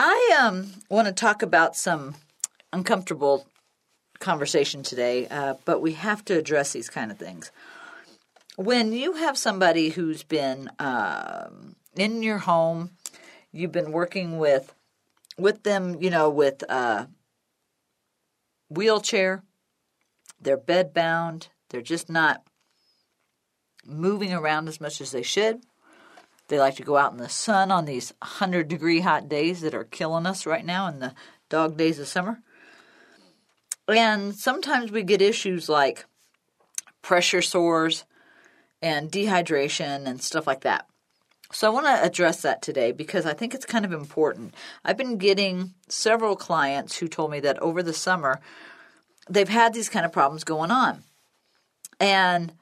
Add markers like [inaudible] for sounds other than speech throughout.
I um, want to talk about some uncomfortable conversation today, uh, but we have to address these kind of things. When you have somebody who's been um, in your home, you've been working with with them, you know, with a wheelchair, they're bed bound, they're just not moving around as much as they should they like to go out in the sun on these 100 degree hot days that are killing us right now in the dog days of summer. And sometimes we get issues like pressure sores and dehydration and stuff like that. So I want to address that today because I think it's kind of important. I've been getting several clients who told me that over the summer they've had these kind of problems going on. And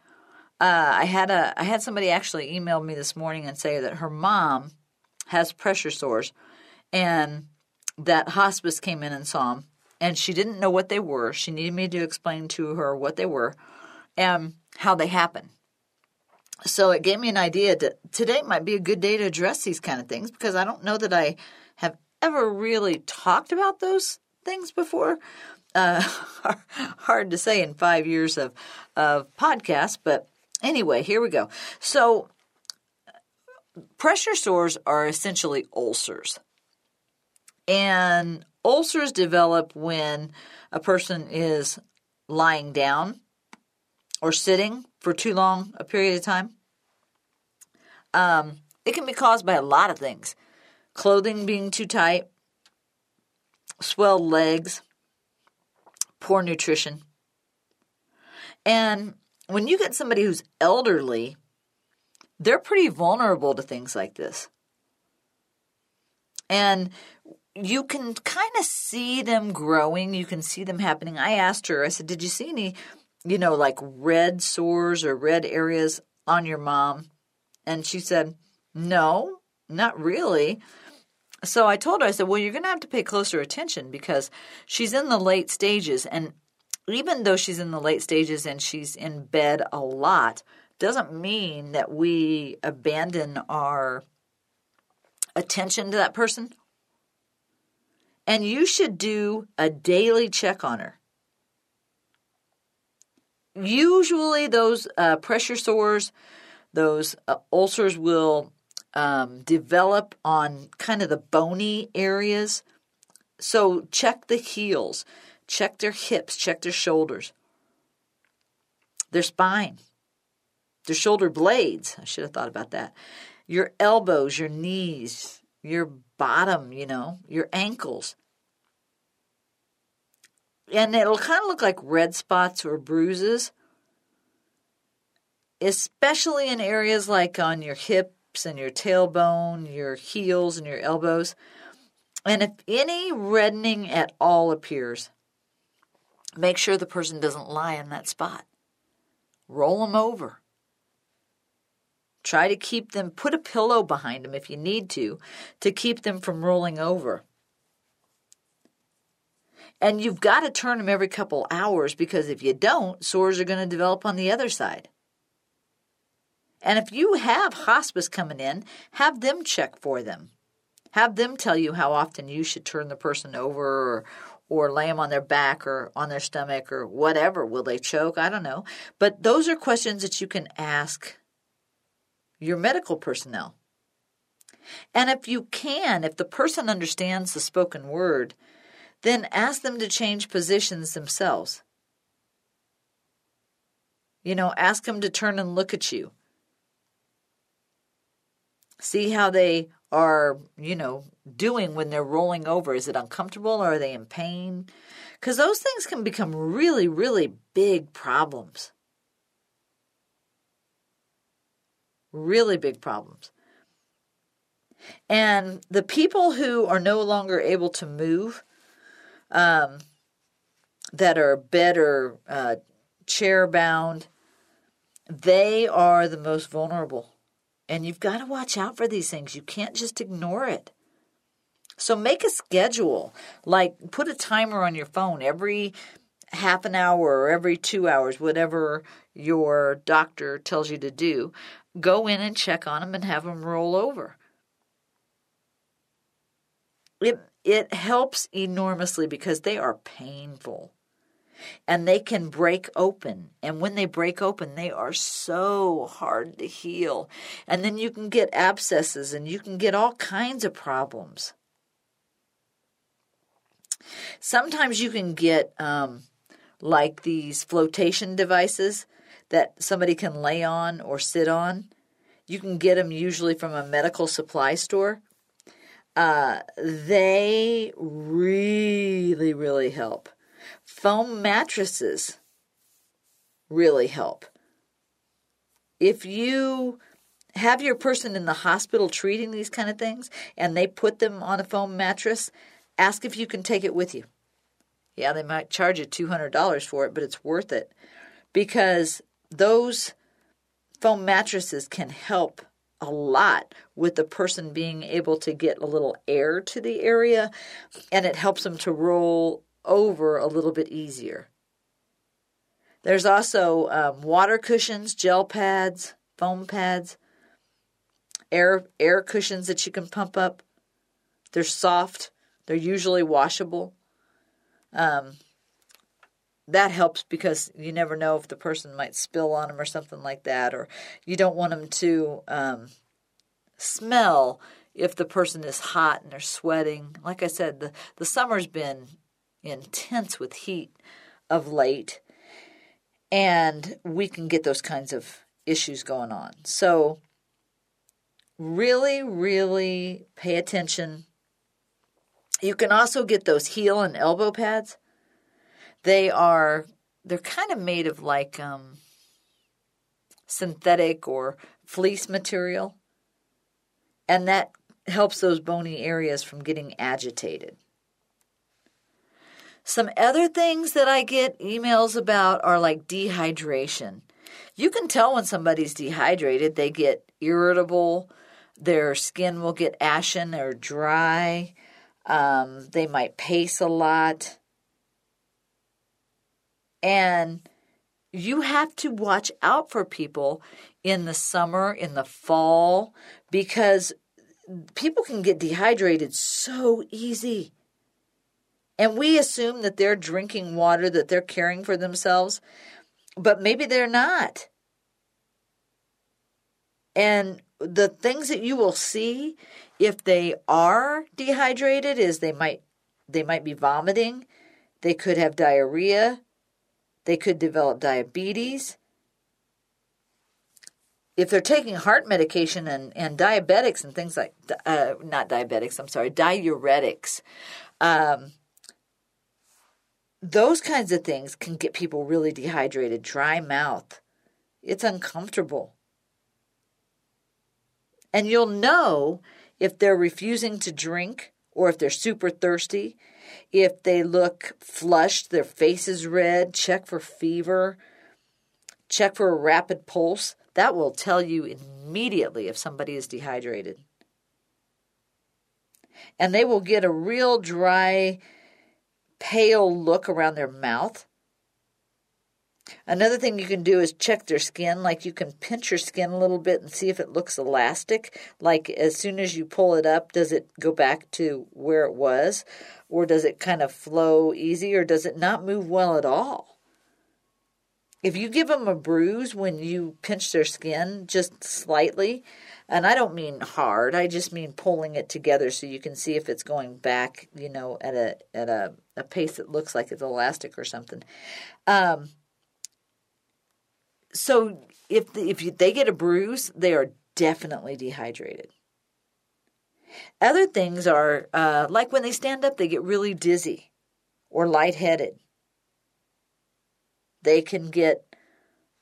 uh, I had a I had somebody actually email me this morning and say that her mom has pressure sores, and that hospice came in and saw them, and she didn't know what they were. She needed me to explain to her what they were and how they happen. So it gave me an idea that today might be a good day to address these kind of things because I don't know that I have ever really talked about those things before. Uh, [laughs] hard to say in five years of of podcasts, but Anyway, here we go. So, pressure sores are essentially ulcers. And ulcers develop when a person is lying down or sitting for too long a period of time. Um, it can be caused by a lot of things clothing being too tight, swelled legs, poor nutrition. And when you get somebody who's elderly, they're pretty vulnerable to things like this. And you can kind of see them growing, you can see them happening. I asked her, I said, Did you see any, you know, like red sores or red areas on your mom? And she said, No, not really. So I told her, I said, Well, you're going to have to pay closer attention because she's in the late stages. And even though she's in the late stages and she's in bed a lot, doesn't mean that we abandon our attention to that person. And you should do a daily check on her. Usually, those uh, pressure sores, those uh, ulcers will um, develop on kind of the bony areas. So, check the heels. Check their hips, check their shoulders, their spine, their shoulder blades. I should have thought about that. Your elbows, your knees, your bottom, you know, your ankles. And it'll kind of look like red spots or bruises, especially in areas like on your hips and your tailbone, your heels and your elbows. And if any reddening at all appears, Make sure the person doesn't lie in that spot. Roll them over. Try to keep them, put a pillow behind them if you need to, to keep them from rolling over. And you've got to turn them every couple hours because if you don't, sores are going to develop on the other side. And if you have hospice coming in, have them check for them. Have them tell you how often you should turn the person over or, or lay them on their back or on their stomach or whatever. Will they choke? I don't know. But those are questions that you can ask your medical personnel. And if you can, if the person understands the spoken word, then ask them to change positions themselves. You know, ask them to turn and look at you. See how they are, you know, doing when they're rolling over? Is it uncomfortable or are they in pain? Because those things can become really, really big problems. Really big problems. And the people who are no longer able to move, um, that are bed or uh, chair bound, they are the most vulnerable. And you've got to watch out for these things. You can't just ignore it. So make a schedule, like put a timer on your phone every half an hour or every two hours, whatever your doctor tells you to do. Go in and check on them and have them roll over. It, it helps enormously because they are painful and they can break open. And when they break open, they are so hard to heal. And then you can get abscesses and you can get all kinds of problems. Sometimes you can get um, like these flotation devices that somebody can lay on or sit on. You can get them usually from a medical supply store. Uh, they really, really help. Foam mattresses really help. If you have your person in the hospital treating these kind of things and they put them on a foam mattress, ask if you can take it with you. Yeah, they might charge you $200 for it, but it's worth it because those foam mattresses can help a lot with the person being able to get a little air to the area and it helps them to roll over a little bit easier. There's also um, water cushions, gel pads, foam pads, air air cushions that you can pump up. They're soft. They're usually washable. Um, that helps because you never know if the person might spill on them or something like that, or you don't want them to um, smell if the person is hot and they're sweating. Like I said, the, the summer's been intense with heat of late, and we can get those kinds of issues going on. So, really, really pay attention. You can also get those heel and elbow pads. They are they're kind of made of like um, synthetic or fleece material, and that helps those bony areas from getting agitated. Some other things that I get emails about are like dehydration. You can tell when somebody's dehydrated, they get irritable, their skin will get ashen or dry, um, they might pace a lot. And you have to watch out for people in the summer, in the fall, because people can get dehydrated so easy. And we assume that they're drinking water, that they're caring for themselves, but maybe they're not. And the things that you will see if they are dehydrated is they might they might be vomiting, they could have diarrhea, they could develop diabetes. If they're taking heart medication and, and diabetics and things like, uh, not diabetics, I'm sorry, diuretics, um, those kinds of things can get people really dehydrated, dry mouth. It's uncomfortable. And you'll know if they're refusing to drink or if they're super thirsty, if they look flushed, their face is red, check for fever, check for a rapid pulse. That will tell you immediately if somebody is dehydrated. And they will get a real dry pale look around their mouth. Another thing you can do is check their skin. Like you can pinch your skin a little bit and see if it looks elastic. Like as soon as you pull it up, does it go back to where it was? Or does it kind of flow easy? Or does it not move well at all? If you give them a bruise when you pinch their skin just slightly, and I don't mean hard, I just mean pulling it together so you can see if it's going back, you know, at a at a, a pace that looks like it's elastic or something. Um, so if the, if you, they get a bruise, they are definitely dehydrated. Other things are uh, like when they stand up, they get really dizzy or lightheaded. They can get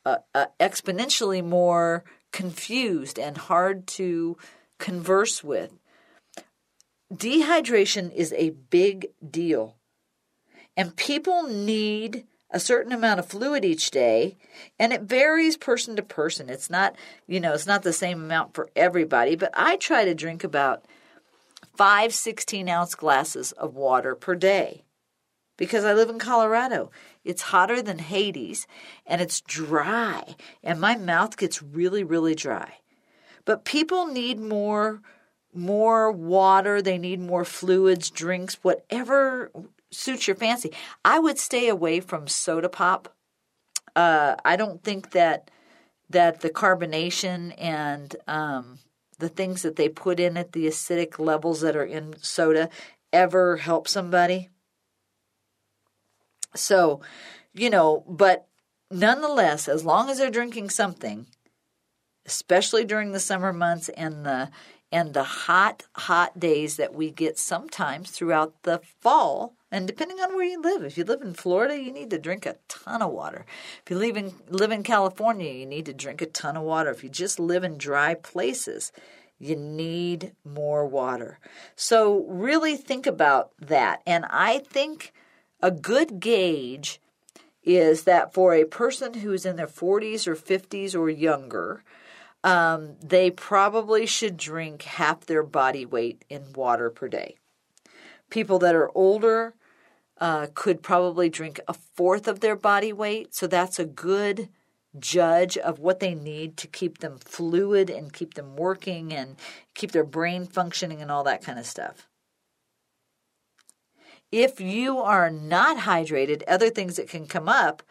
uh, uh, exponentially more confused and hard to converse with. dehydration is a big deal. And people need a certain amount of fluid each day, and it varies person to person. It's not, you know, it's not the same amount for everybody, but I try to drink about five 16 ounce glasses of water per day because I live in Colorado. It's hotter than Hades and it's dry, and my mouth gets really, really dry. But people need more more water, they need more fluids, drinks, whatever suits your fancy. I would stay away from soda pop. Uh, I don't think that that the carbonation and um, the things that they put in it, the acidic levels that are in soda, ever help somebody. So, you know, but nonetheless, as long as they're drinking something, especially during the summer months and the and the hot, hot days that we get sometimes throughout the fall. And depending on where you live, if you live in Florida, you need to drink a ton of water. If you live in, live in California, you need to drink a ton of water. If you just live in dry places, you need more water. So, really think about that. And I think a good gauge is that for a person who's in their 40s or 50s or younger, um, they probably should drink half their body weight in water per day. People that are older uh, could probably drink a fourth of their body weight, so that's a good judge of what they need to keep them fluid and keep them working and keep their brain functioning and all that kind of stuff. If you are not hydrated, other things that can come up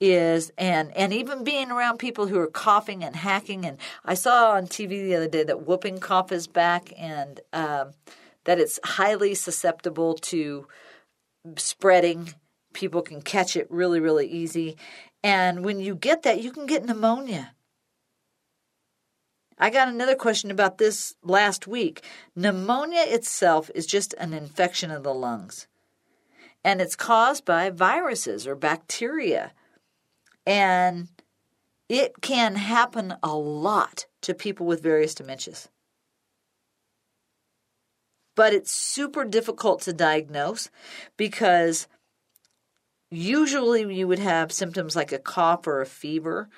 is and and even being around people who are coughing and hacking and I saw on TV the other day that whooping cough is back and um, that it's highly susceptible to spreading. People can catch it really really easy, and when you get that, you can get pneumonia. I got another question about this last week. Pneumonia itself is just an infection of the lungs, and it's caused by viruses or bacteria and it can happen a lot to people with various dementias. But it's super difficult to diagnose because usually you would have symptoms like a cough or a fever.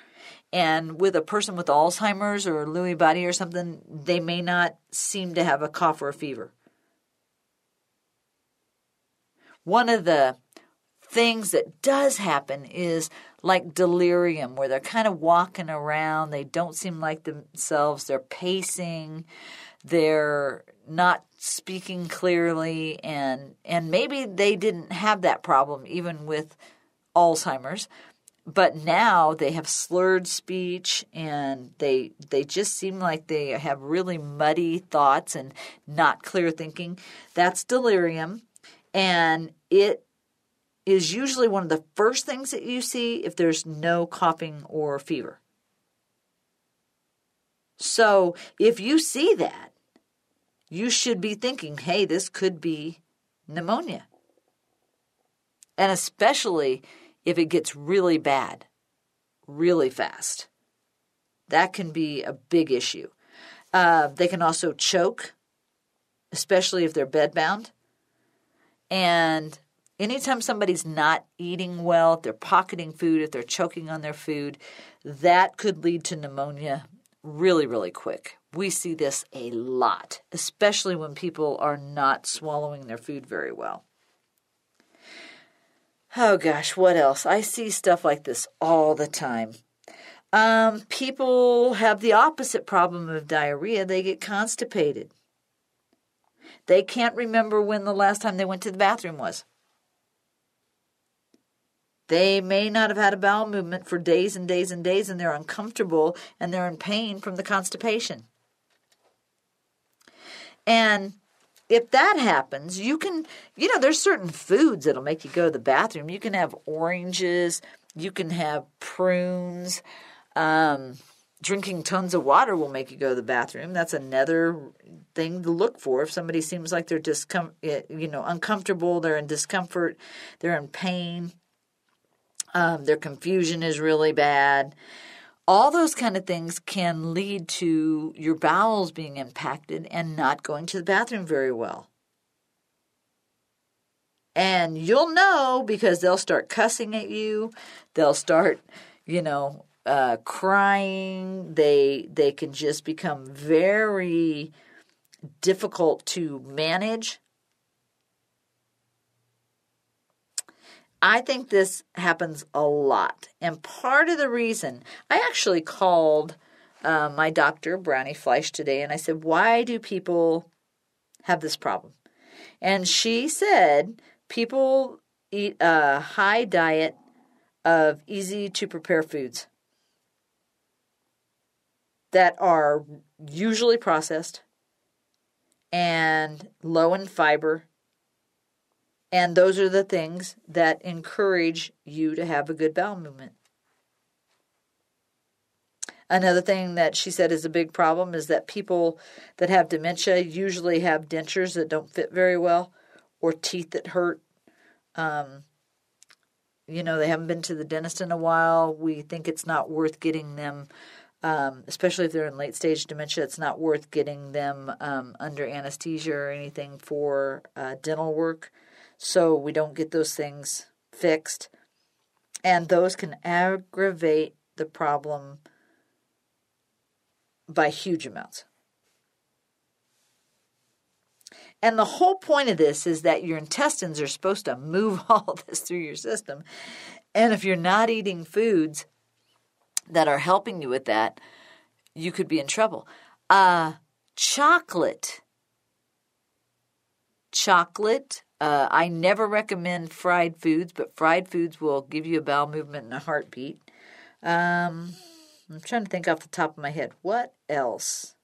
And with a person with Alzheimer's or Lewy body or something, they may not seem to have a cough or a fever. One of the things that does happen is like delirium, where they're kind of walking around, they don't seem like themselves, they're pacing, they're not speaking clearly, and and maybe they didn't have that problem even with Alzheimer's, but now they have slurred speech and they they just seem like they have really muddy thoughts and not clear thinking. That's delirium, and it is usually one of the first things that you see if there's no coughing or fever. So if you see that, you should be thinking, hey, this could be pneumonia. And especially if it gets really bad, really fast. That can be a big issue. Uh, they can also choke, especially if they're bedbound. And anytime somebody's not eating well, if they're pocketing food, if they're choking on their food, that could lead to pneumonia really, really quick. We see this a lot, especially when people are not swallowing their food very well. Oh gosh, what else? I see stuff like this all the time. Um, people have the opposite problem of diarrhea, they get constipated. They can't remember when the last time they went to the bathroom was. They may not have had a bowel movement for days and days and days, and they're uncomfortable and they're in pain from the constipation. And if that happens, you can, you know, there's certain foods that'll make you go to the bathroom. You can have oranges, you can have prunes. Um, drinking tons of water will make you go to the bathroom. That's another thing to look for. If somebody seems like they're discom- eh, you know, uncomfortable, they're in discomfort, they're in pain, um, their confusion is really bad. All those kind of things can lead to your bowels being impacted and not going to the bathroom very well. And you'll know because they'll start cussing at you. They'll start, you know, uh, crying. They they can just become very difficult to manage. I think this happens a lot. And part of the reason I actually called uh, my doctor, Brownie Fleisch, today and I said, Why do people have this problem? And she said, People eat a high diet of easy to prepare foods that are usually processed and low in fiber. And those are the things that encourage you to have a good bowel movement. Another thing that she said is a big problem is that people that have dementia usually have dentures that don't fit very well or teeth that hurt. Um, you know, they haven't been to the dentist in a while. We think it's not worth getting them, um, especially if they're in late stage dementia, it's not worth getting them um, under anesthesia or anything for uh, dental work. So we don't get those things fixed. And those can aggravate the problem by huge amounts. And the whole point of this is that your intestines are supposed to move [laughs] all this through your system. And if you're not eating foods that are helping you with that, you could be in trouble. Uh, chocolate. Chocolate. Uh, I never recommend fried foods, but fried foods will give you a bowel movement and a heartbeat. Um, I'm trying to think off the top of my head. What else?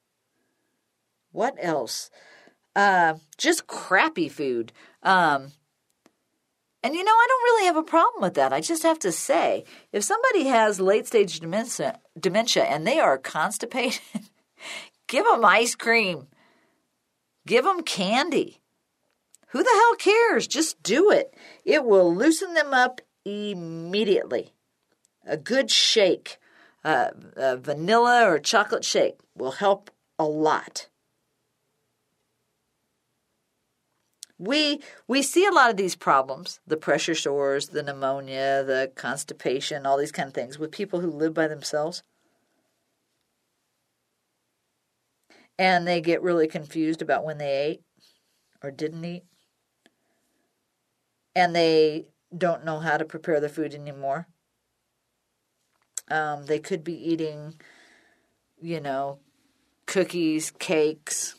What else? Uh, just crappy food. Um, and you know, I don't really have a problem with that. I just have to say, if somebody has late stage dementia, dementia and they are [laughs] constipated, give them ice cream, give them candy. Who the hell cares? Just do it. It will loosen them up immediately. A good shake uh, vanilla or chocolate shake will help a lot. We we see a lot of these problems, the pressure sores, the pneumonia, the constipation, all these kind of things with people who live by themselves. And they get really confused about when they ate or didn't eat. And they don't know how to prepare the food anymore. Um, they could be eating, you know, cookies, cakes,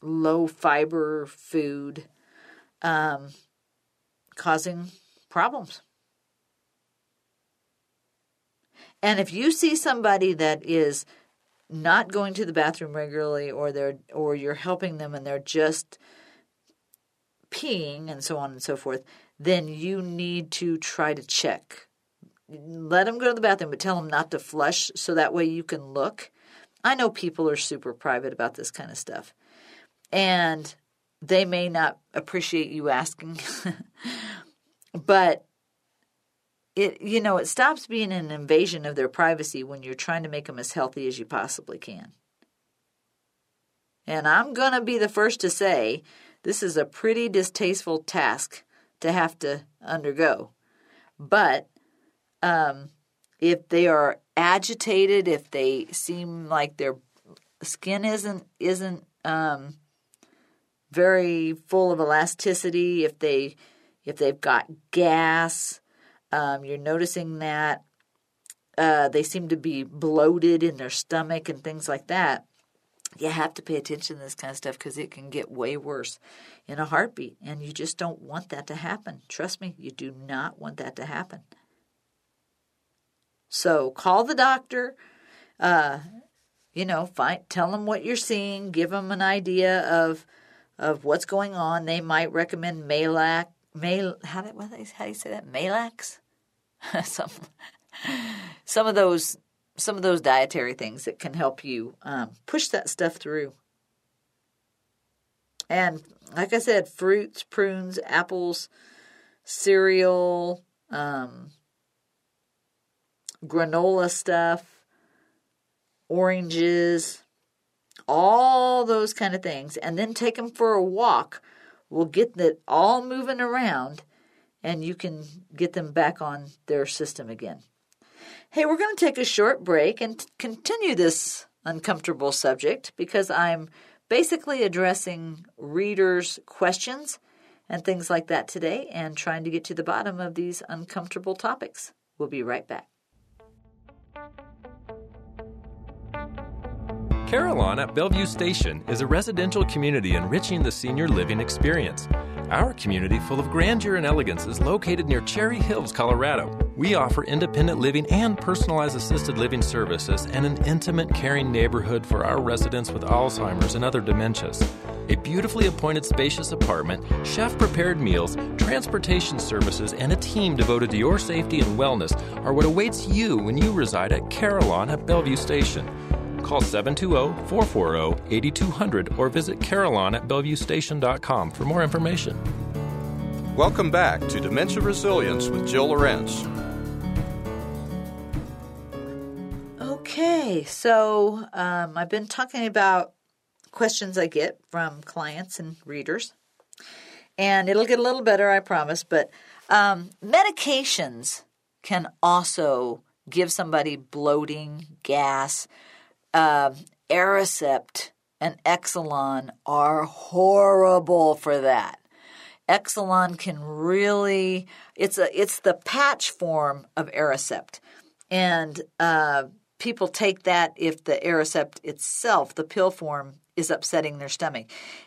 low fiber food, um, causing problems. And if you see somebody that is not going to the bathroom regularly or they're or you're helping them and they're just peeing and so on and so forth, then you need to try to check let them go to the bathroom, but tell them not to flush so that way you can look. I know people are super private about this kind of stuff. And they may not appreciate you asking. [laughs] but it you know, it stops being an invasion of their privacy when you're trying to make them as healthy as you possibly can. And I'm going to be the first to say this is a pretty distasteful task to have to undergo. But um, if they are agitated, if they seem like their skin isn't isn't um, very full of elasticity, if they if they've got gas, um, you're noticing that uh, they seem to be bloated in their stomach and things like that. You have to pay attention to this kind of stuff because it can get way worse in a heartbeat, and you just don't want that to happen. Trust me, you do not want that to happen. So call the doctor. Uh, you know, find tell them what you're seeing. Give them an idea of of what's going on. They might recommend Maalac. Mal how do, what, they? how do you say that? Maalax. [laughs] some some of those some of those dietary things that can help you um, push that stuff through. And like I said, fruits, prunes, apples, cereal, um, granola stuff, oranges, all those kind of things, and then take them for a walk We'll get that all moving around and you can get them back on their system again. Hey, we're going to take a short break and continue this uncomfortable subject because I'm basically addressing readers' questions and things like that today and trying to get to the bottom of these uncomfortable topics. We'll be right back. Carillon at Bellevue Station is a residential community enriching the senior living experience. Our community, full of grandeur and elegance, is located near Cherry Hills, Colorado. We offer independent living and personalized assisted living services and an intimate, caring neighborhood for our residents with Alzheimer's and other dementias. A beautifully appointed, spacious apartment, chef prepared meals, transportation services, and a team devoted to your safety and wellness are what awaits you when you reside at Carillon at Bellevue Station. Call 720 440 8200 or visit Carillon at BellevueStation.com for more information. Welcome back to Dementia Resilience with Jill Lorenz. Okay, so um, I've been talking about questions I get from clients and readers, and it'll get a little better, I promise. But um, medications can also give somebody bloating, gas, uh, Aricept and Exelon are horrible for that. Exelon can really it's a it's the patch form of Aricept, and uh, people take that if the Aricept itself, the pill form, is upsetting their stomach,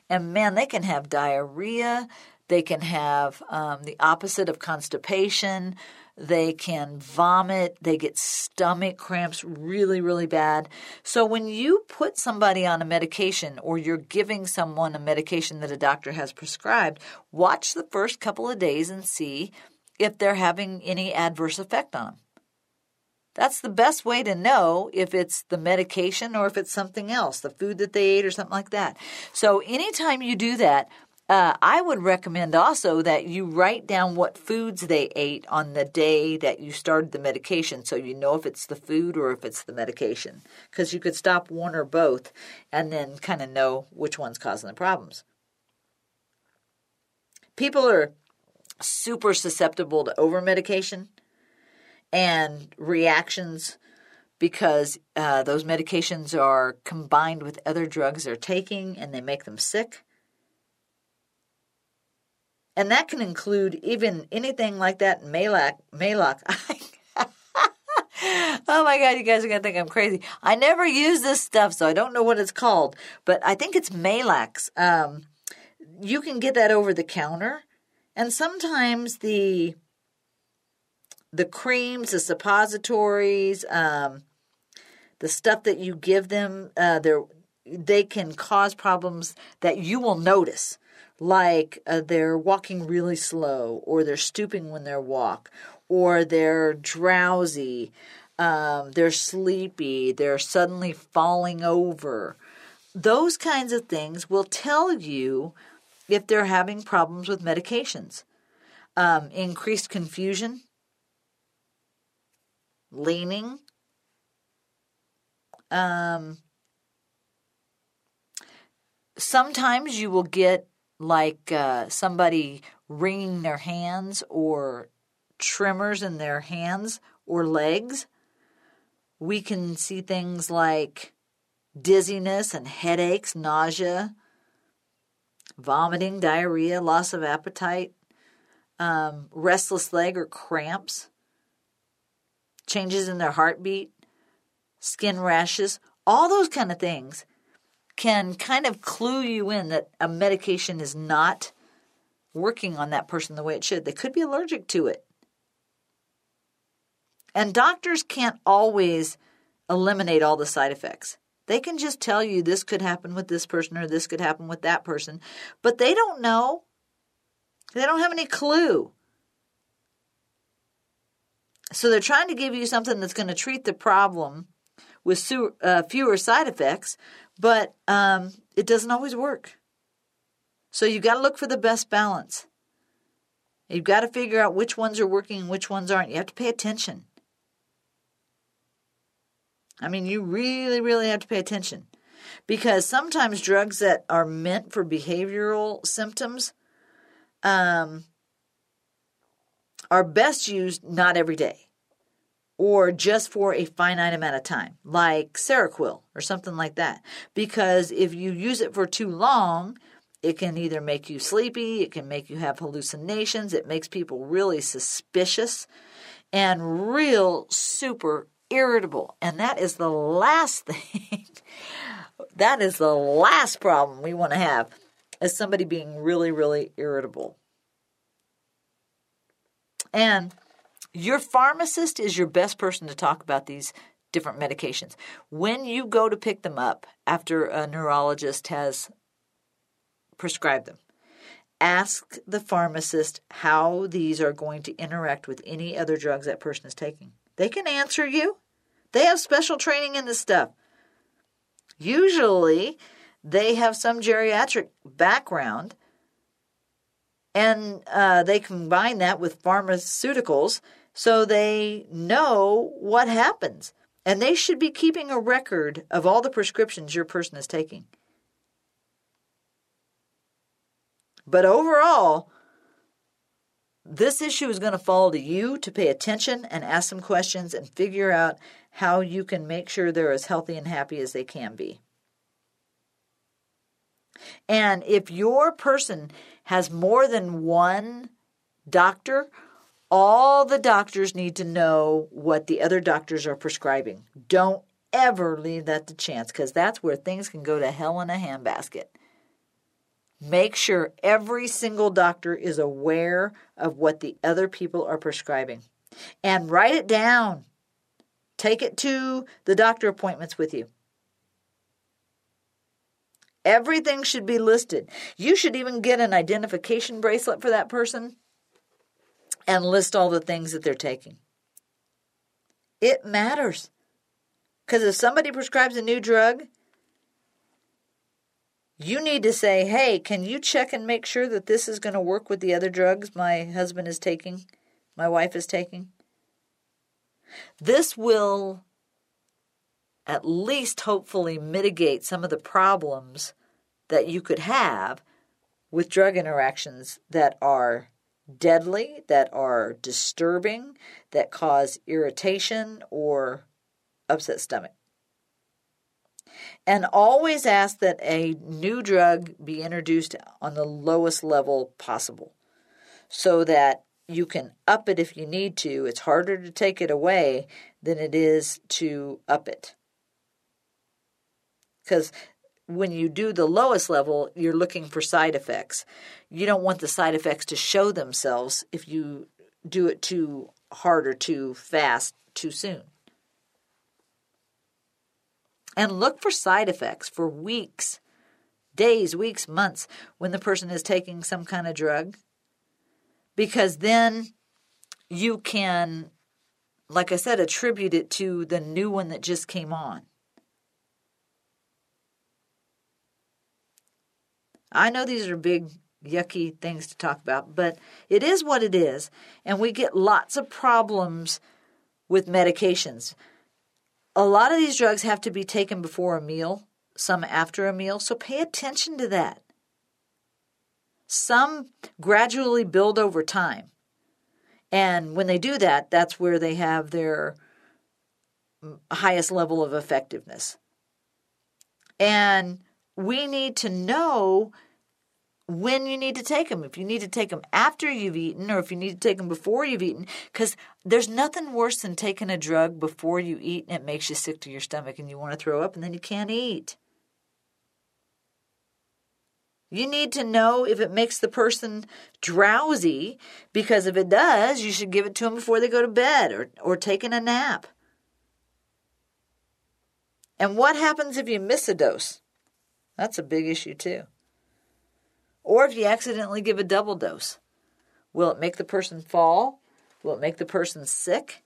and man, they can have diarrhea. They can have um, the opposite of constipation. They can vomit. They get stomach cramps really, really bad. So when you put somebody on a medication or you're giving someone a medication that a doctor has prescribed, watch the first couple of days and see if they're having any adverse effect on them. That's the best way to know if it's the medication or if it's something else, the food that they ate or something like that. So anytime you do that, uh, I would recommend also that you write down what foods they ate on the day that you started the medication so you know if it's the food or if it's the medication. Because you could stop one or both and then kind of know which one's causing the problems. People are super susceptible to over medication and reactions because uh, those medications are combined with other drugs they're taking and they make them sick. And that can include even anything like that Maalox. Maalox. [laughs] oh my God, you guys are going to think I'm crazy. I never use this stuff, so I don't know what it's called, but I think it's Maalox. Um, you can get that over the counter, and sometimes the the creams, the suppositories, um, the stuff that you give them, uh, they can cause problems that you will notice like uh, they're walking really slow, or they're stooping when they walk, or they're drowsy, um, they're sleepy, they're suddenly falling over. Those kinds of things will tell you if they're having problems with medications. Um, increased confusion, leaning, um, sometimes you will get like uh, somebody wringing their hands or tremors in their hands or legs. We can see things like dizziness and headaches, nausea, vomiting, diarrhea, loss of appetite, um, restless leg or cramps, changes in their heartbeat, skin rashes, all those kind of things can kind of clue you in that a medication is not working on that person the way it should. They could be allergic to it. And doctors can't always eliminate all the side effects. They can just tell you this could happen with this person or this could happen with that person, but they don't know. They don't have any clue. So they're trying to give you something that's going to treat the problem with uh, fewer side effects, but um, it doesn't always work. So you've got to look for the best balance. You've got to figure out which ones are working and which ones aren't. You have to pay attention. I mean, you really, really have to pay attention because sometimes drugs that are meant for behavioral symptoms um, are best used not every day or just for a finite amount of time, like Seroquel or something like that. Because if you use it for too long, it can either make you sleepy, it can make you have hallucinations, it makes people really suspicious and real super irritable. And that is the last [laughs] thing, that is the last problem we want to have, is somebody being really, really irritable. And your pharmacist is your best person to talk about these different medications. When you go to pick them up after a neurologist has prescribed them, ask the pharmacist how these are going to interact with any other drugs that person is taking. They can answer you. They have special training in this stuff. Usually, they have some geriatric background and uh, they combine that with pharmaceuticals so they know what happens. And they should be keeping a record of all the prescriptions your person is taking. But overall, this issue is going to fall to you to pay attention and ask some questions and figure out how you can make sure they're as healthy and happy as they can be. And if your person has more than one doctor all the doctors need to know what the other doctors are prescribing. Don't ever leave that to chance because that's where things can go to hell in a handbasket. Make sure every single doctor is aware of what the other people are prescribing and write it down. Take it to the doctor appointments with you. Everything should be listed. You should even get an identification bracelet for that person and list all the things that they're taking. It matters. Because if somebody prescribes a new drug, you need to say, hey, can you check and make sure that this is going to work with the other drugs my husband is taking, my wife is taking? This will at least hopefully mitigate some of the problems that you could have with drug interactions that are deadly, that are disturbing, that cause irritation or upset stomach. And always ask that a new drug be introduced on the lowest level possible so that you can up it if you need to. It's harder to take it away than it is to up it. Because when you do the lowest level, you're looking for side effects. You don't want the side effects to show themselves if you do it too hard or too fast too soon. And look for side effects for weeks, days, weeks, months when the person is taking some kind of drug. Because then you can, like I said, attribute it to the new one that just came on. I know these are big, yucky things to talk about, but it is what it is. And we get lots of problems with medications. A lot of these drugs have to be taken before a meal, some after a meal, so pay attention to that. Some gradually build over time. And when they do that, that's where they have their highest level of effectiveness. And we need to know when you need to take them. If you need to take them after you've eaten or if you need to take them before you've eaten, because there's nothing worse than taking a drug before you eat and it makes you sick to your stomach and you want to throw up and then you can't eat. You need to know if it makes the person drowsy because if it does, you should give it to them before they go to bed or, or taking a nap. And what happens if you miss a dose? That's a big issue, too. Or if you accidentally give a double dose, will it make the person fall? Will it make the person sick?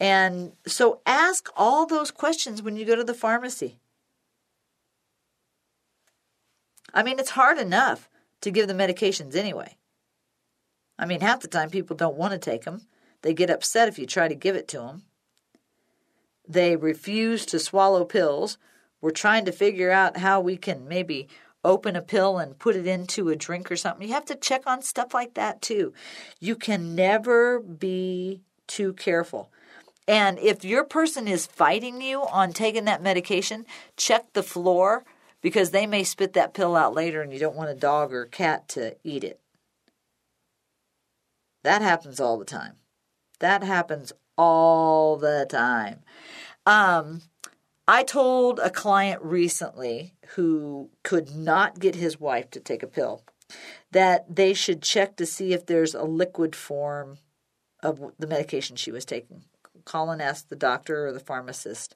And so ask all those questions when you go to the pharmacy. I mean, it's hard enough to give the medications anyway. I mean, half the time people don't want to take them. They get upset if you try to give it to them. They refuse to swallow pills. We're trying to figure out how we can maybe open a pill and put it into a drink or something. You have to check on stuff like that too. You can never be too careful. And if your person is fighting you on taking that medication, check the floor because they may spit that pill out later and you don't want a dog or cat to eat it. That happens all the time. That happens all the time. Um, I told a client recently who could not get his wife to take a pill that they should check to see if there's a liquid form of the medication she was taking. Call and ask the doctor or the pharmacist.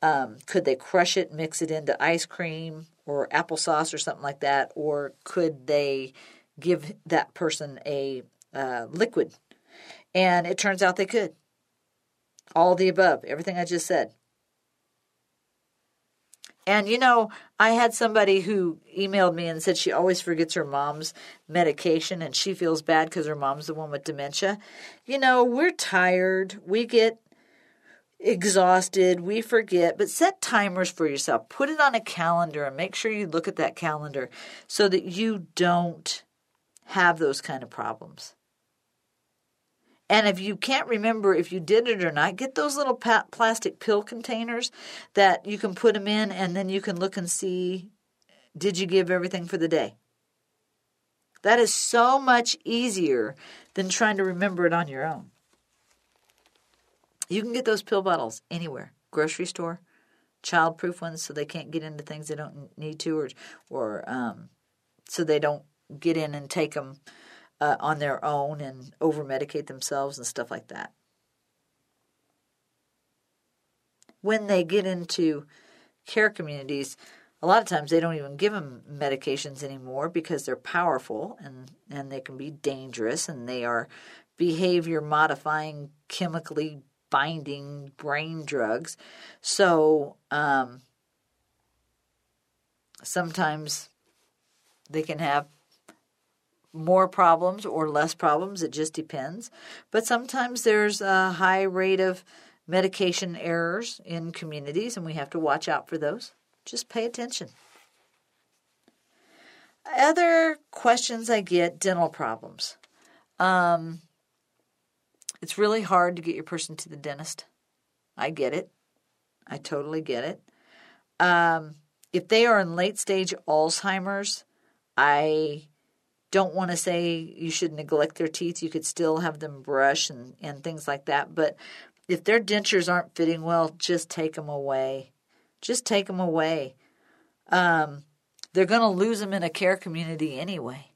Um, could they crush it, mix it into ice cream or applesauce or something like that? Or could they give that person a uh, liquid? And it turns out they could. All the above, everything I just said. And you know, I had somebody who emailed me and said she always forgets her mom's medication and she feels bad because her mom's the one with dementia. You know, we're tired, we get exhausted, we forget, but set timers for yourself. Put it on a calendar and make sure you look at that calendar so that you don't have those kind of problems. And if you can't remember if you did it or not, get those little plastic pill containers that you can put them in, and then you can look and see did you give everything for the day? That is so much easier than trying to remember it on your own. You can get those pill bottles anywhere grocery store, childproof ones so they can't get into things they don't need to, or, or um, so they don't get in and take them uh, on their own and over medicate themselves and stuff like that. When they get into care communities, a lot of times they don't even give them medications anymore because they're powerful and, and they can be dangerous and they are behavior modifying, chemically binding brain drugs. So um, sometimes they can have more problems or less problems. It just depends. But sometimes there's a high rate of medication errors in communities, and we have to watch out for those. Just pay attention. Other questions I get dental problems. Um, it's really hard to get your person to the dentist. I get it. I totally get it. Um, if they are in late stage Alzheimer's, I don't want to say you should neglect their teeth. You could still have them brush and, and things like that. But if their dentures aren't fitting well, just take them away. Just take them away. Um, they're going to lose them in a care community anyway.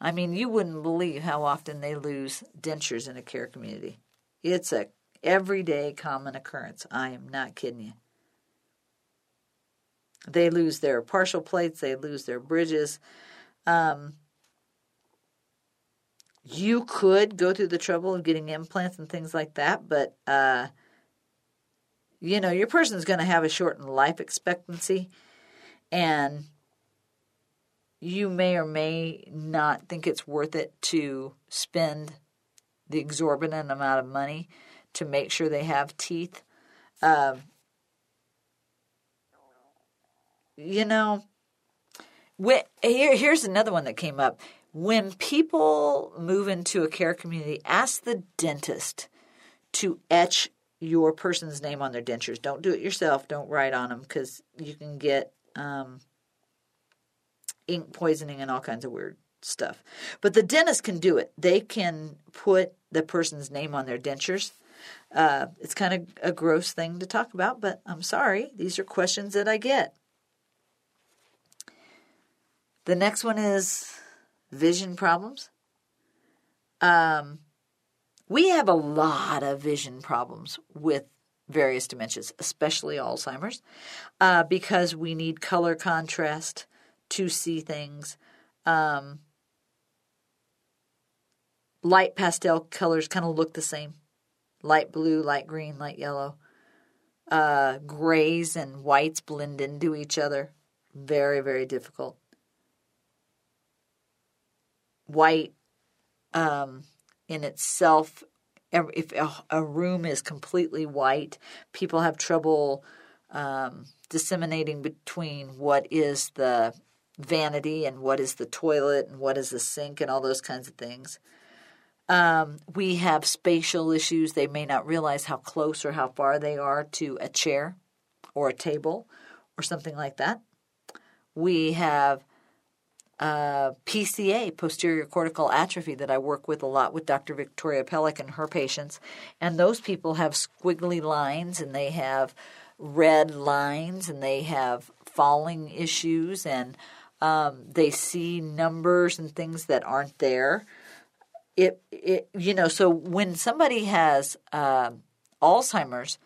I mean, you wouldn't believe how often they lose dentures in a care community. It's a everyday common occurrence. I am not kidding you. They lose their partial plates, they lose their bridges. Um, you could go through the trouble of getting implants and things like that, but uh, you know, your person's going to have a shortened life expectancy, and you may or may not think it's worth it to spend the exorbitant amount of money to make sure they have teeth. Um, you know, here, here's another one that came up. When people move into a care community, ask the dentist to etch your person's name on their dentures. Don't do it yourself. Don't write on them because you can get um, ink poisoning and all kinds of weird stuff. But the dentist can do it. They can put the person's name on their dentures. Uh, it's kind of a gross thing to talk about, but I'm sorry. These are questions that I get. The next one is vision problems. Um, we have a lot of vision problems with various dementias, especially Alzheimer's, uh, because we need color contrast to see things. Um, light pastel colors kind of look the same light blue, light green, light yellow. Uh, grays and whites blend into each other. Very, very difficult white um, in itself. If a room is completely white, people have trouble um, disseminating between what is the vanity and what is the toilet and what is the sink and all those kinds of things. Um, we have spatial issues. They may not realize how close or how far they are to a chair or a table or something like that. We have uh, PCA, posterior cortical atrophy, that I work with a lot with Dr. Victoria Pelak and her patients. And those people have squiggly lines and they have red lines and they have falling issues and um, they see numbers and things that aren't there. It, it you know, so when somebody has uh, Alzheimer's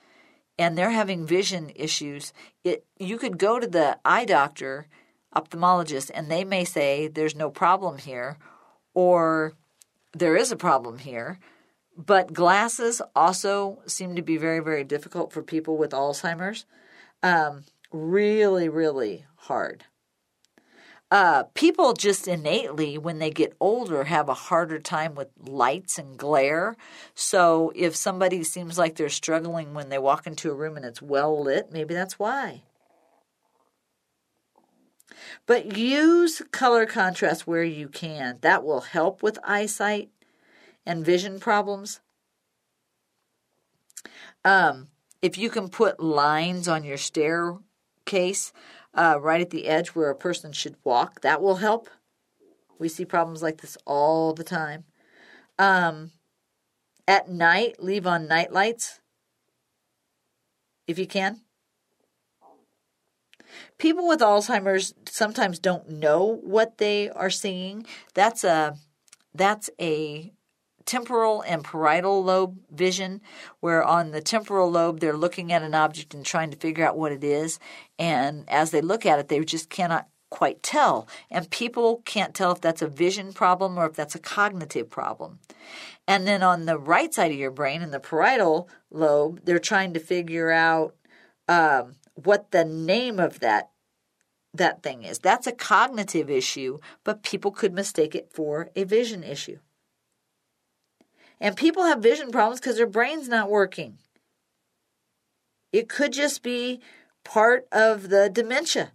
and they're having vision issues, it you could go to the eye doctor – ophthalmologist and they may say there's no problem here or there is a problem here. But glasses also seem to be very, very difficult for people with Alzheimer's. Um, really, really hard. Uh, people just innately, when they get older, have a harder time with lights and glare. So if somebody seems like they're struggling when they walk into a room and it's well lit, maybe that's why. But use color contrast where you can. That will help with eyesight and vision problems. Um, if you can put lines on your staircase uh, right at the edge where a person should walk, that will help. We see problems like this all the time. Um, at night, leave on night lights if you can. People with Alzheimer's sometimes don't know what they are seeing. That's a that's a temporal and parietal lobe vision, where on the temporal lobe they're looking at an object and trying to figure out what it is, and as they look at it, they just cannot quite tell. And people can't tell if that's a vision problem or if that's a cognitive problem. And then on the right side of your brain, in the parietal lobe, they're trying to figure out um, what the name of that that thing is. That's a cognitive issue, but people could mistake it for a vision issue. And people have vision problems because their brain's not working. It could just be part of the dementia.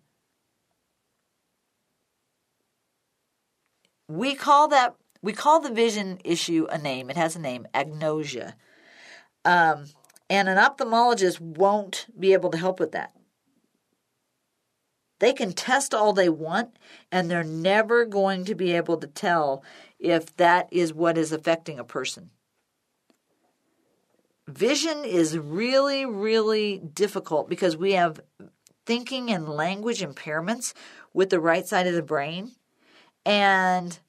We call that we call the vision issue a name. It has a name, agnosia. Um, and an ophthalmologist won't be able to help with that. They can test all they want, and they're never going to be able to tell if that is what is affecting a person. Vision is really, really difficult because we have thinking and language impairments with the right side of the brain. And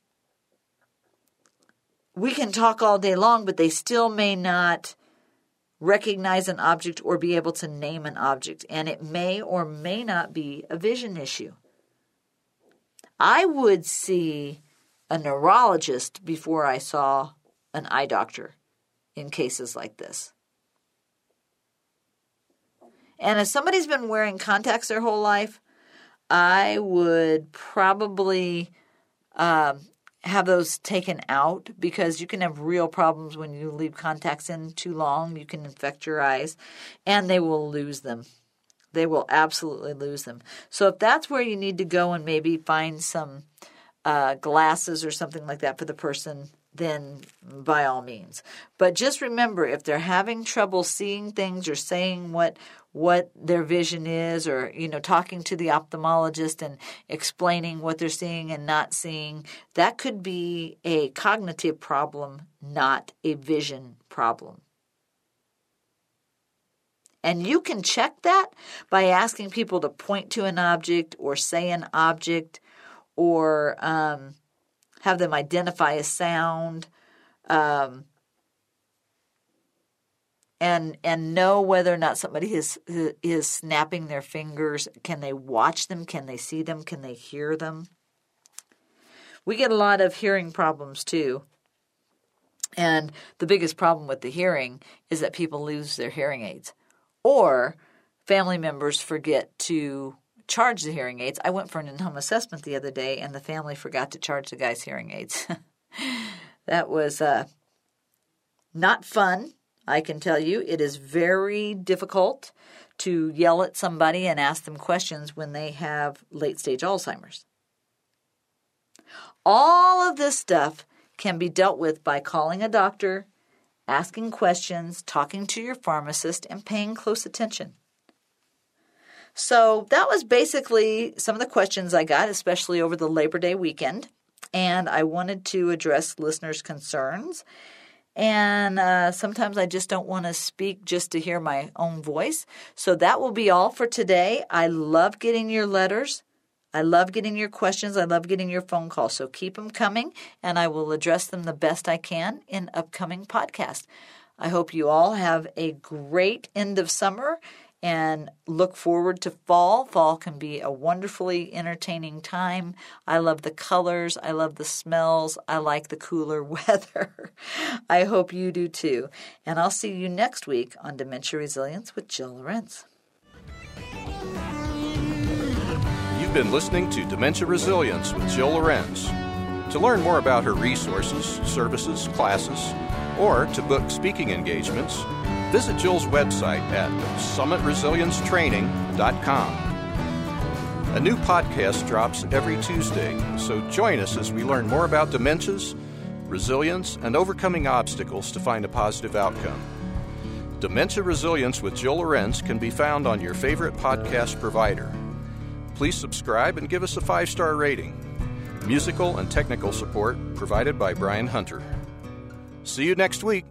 we can talk all day long, but they still may not recognize an object or be able to name an object, and it may or may not be a vision issue. I would see a neurologist before I saw an eye doctor in cases like this. And if somebody's been wearing contacts their whole life, I would probably um, have those taken out because you can have real problems when you leave contacts in too long. You can infect your eyes and they will lose them. They will absolutely lose them. So if that's where you need to go and maybe find some uh, glasses or something like that for the person, then by all means. But just remember if they're having trouble seeing things or saying what what their vision is or you know talking to the ophthalmologist and explaining what they're seeing and not seeing that could be a cognitive problem not a vision problem and you can check that by asking people to point to an object or say an object or um, have them identify a sound um, and and know whether or not somebody is is snapping their fingers. Can they watch them? Can they see them? Can they hear them? We get a lot of hearing problems too. And the biggest problem with the hearing is that people lose their hearing aids or family members forget to charge the hearing aids. I went for an in-home assessment the other day and the family forgot to charge the guy's hearing aids. [laughs] that was uh, not fun I can tell you it is very difficult to yell at somebody and ask them questions when they have late stage Alzheimer's. All of this stuff can be dealt with by calling a doctor, asking questions, talking to your pharmacist, and paying close attention. So that was basically some of the questions I got, especially over the Labor Day weekend. And I wanted to address listeners' concerns. And uh, sometimes I just don't want to speak just to hear my own voice. So that will be all for today. I love getting your letters. I love getting your questions. I love getting your phone calls. So keep them coming, and I will address them the best I can in upcoming podcasts. I hope you all have a great end of summer and look forward to fall. Fall can be a wonderfully entertaining time. I love the colors, I love the smells, I like the cooler [laughs] weather. I hope you do too. And I'll see you next week on Dementia Resilience with Jill Lorenz. You've been listening to Dementia Resilience with Jill Lorenz. To learn more about her resources, services, classes, or to book speaking engagements, visit Jill's website at summitresiliencetraining.com. A new podcast drops every Tuesday, so join us as we learn more about dementias, resilience, and overcoming obstacles to find a positive outcome. Dementia Resilience with Jill Lorenz can be found on your favorite podcast provider. Please subscribe and give us a five star rating. Musical and technical support provided by Brian Hunter. See you next week.